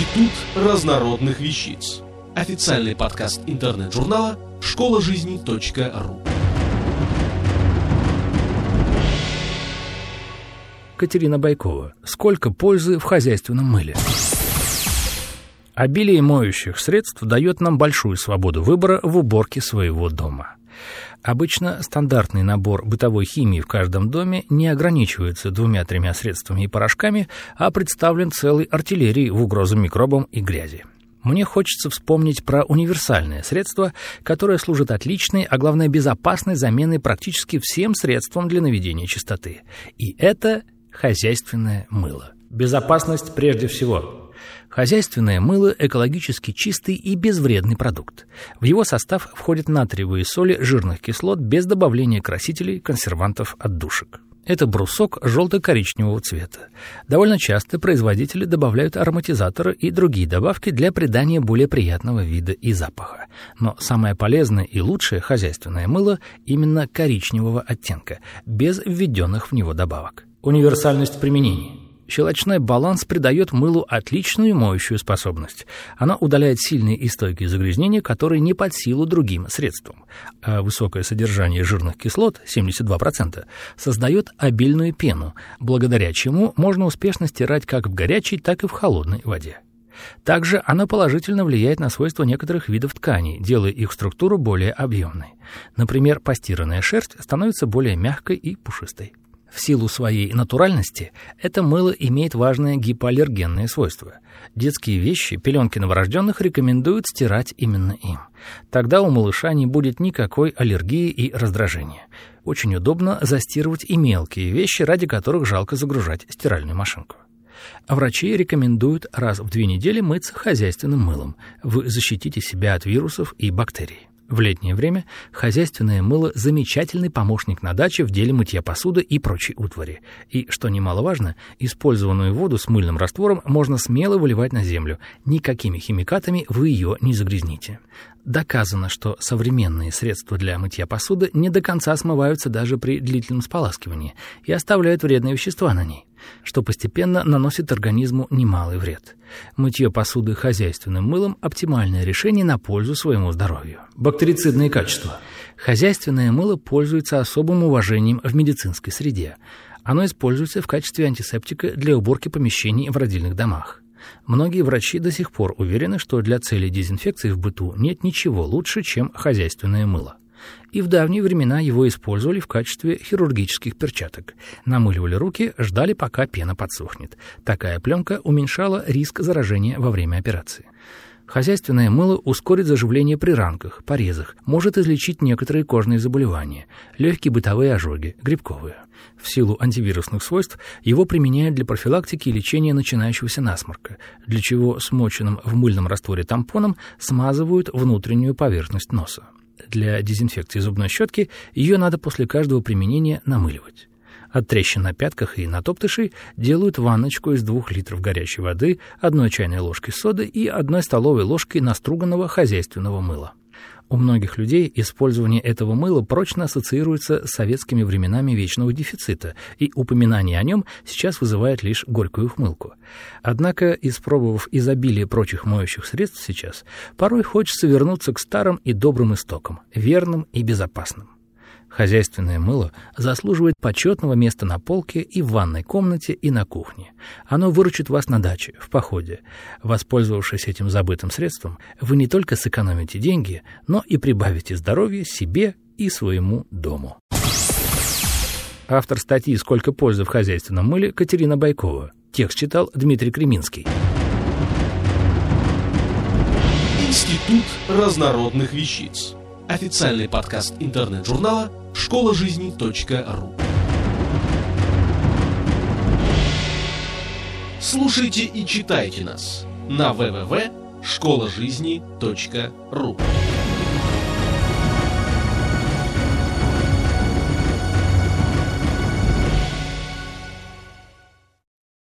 Институт разнородных вещиц. Официальный подкаст интернет-журнала школа жизни.ру. Катерина Байкова. Сколько пользы в хозяйственном мыле? Обилие моющих средств дает нам большую свободу выбора в уборке своего дома. Обычно стандартный набор бытовой химии в каждом доме не ограничивается двумя-тремя средствами и порошками, а представлен целой артиллерией в угрозу микробам и грязи. Мне хочется вспомнить про универсальное средство, которое служит отличной, а главное безопасной заменой практически всем средствам для наведения чистоты. И это хозяйственное мыло. Безопасность прежде всего. Хозяйственное мыло – экологически чистый и безвредный продукт. В его состав входят натриевые соли жирных кислот без добавления красителей, консервантов, отдушек. Это брусок желто-коричневого цвета. Довольно часто производители добавляют ароматизаторы и другие добавки для придания более приятного вида и запаха. Но самое полезное и лучшее хозяйственное мыло именно коричневого оттенка, без введенных в него добавок. Универсальность применения – Щелочной баланс придает мылу отличную моющую способность. Она удаляет сильные и стойкие загрязнения, которые не под силу другим средствам. А высокое содержание жирных кислот, 72%, создает обильную пену, благодаря чему можно успешно стирать как в горячей, так и в холодной воде. Также оно положительно влияет на свойства некоторых видов тканей, делая их структуру более объемной. Например, постиранная шерсть становится более мягкой и пушистой. В силу своей натуральности это мыло имеет важное гипоаллергенное свойство. Детские вещи, пеленки новорожденных рекомендуют стирать именно им. Тогда у малыша не будет никакой аллергии и раздражения. Очень удобно застирывать и мелкие вещи, ради которых жалко загружать стиральную машинку. Врачи рекомендуют раз в две недели мыться хозяйственным мылом. Вы защитите себя от вирусов и бактерий. В летнее время хозяйственное мыло – замечательный помощник на даче в деле мытья посуды и прочей утвари. И, что немаловажно, использованную воду с мыльным раствором можно смело выливать на землю. Никакими химикатами вы ее не загрязните. Доказано, что современные средства для мытья посуды не до конца смываются даже при длительном споласкивании и оставляют вредные вещества на ней что постепенно наносит организму немалый вред. Мытье посуды хозяйственным мылом – оптимальное решение на пользу своему здоровью. Бактерицидные качества. Хозяйственное мыло пользуется особым уважением в медицинской среде. Оно используется в качестве антисептика для уборки помещений в родильных домах. Многие врачи до сих пор уверены, что для целей дезинфекции в быту нет ничего лучше, чем хозяйственное мыло и в давние времена его использовали в качестве хирургических перчаток. Намыливали руки, ждали, пока пена подсохнет. Такая пленка уменьшала риск заражения во время операции. Хозяйственное мыло ускорит заживление при ранках, порезах, может излечить некоторые кожные заболевания, легкие бытовые ожоги, грибковые. В силу антивирусных свойств его применяют для профилактики и лечения начинающегося насморка, для чего смоченным в мыльном растворе тампоном смазывают внутреннюю поверхность носа для дезинфекции зубной щетки ее надо после каждого применения намыливать. От трещин на пятках и на топтышей делают ванночку из двух литров горячей воды, одной чайной ложки соды и одной столовой ложки наструганного хозяйственного мыла. У многих людей использование этого мыла прочно ассоциируется с советскими временами вечного дефицита, и упоминание о нем сейчас вызывает лишь горькую ухмылку. Однако, испробовав изобилие прочих моющих средств сейчас, порой хочется вернуться к старым и добрым истокам, верным и безопасным. Хозяйственное мыло заслуживает почетного места на полке и в ванной комнате, и на кухне. Оно выручит вас на даче, в походе. Воспользовавшись этим забытым средством, вы не только сэкономите деньги, но и прибавите здоровье себе и своему дому. Автор статьи «Сколько пользы в хозяйственном мыле» Катерина Байкова. Текст читал Дмитрий Креминский. Институт разнородных вещиц. Официальный подкаст интернет-журнала школа жизни.ру. Слушайте и читайте нас на www.школажизни.ру.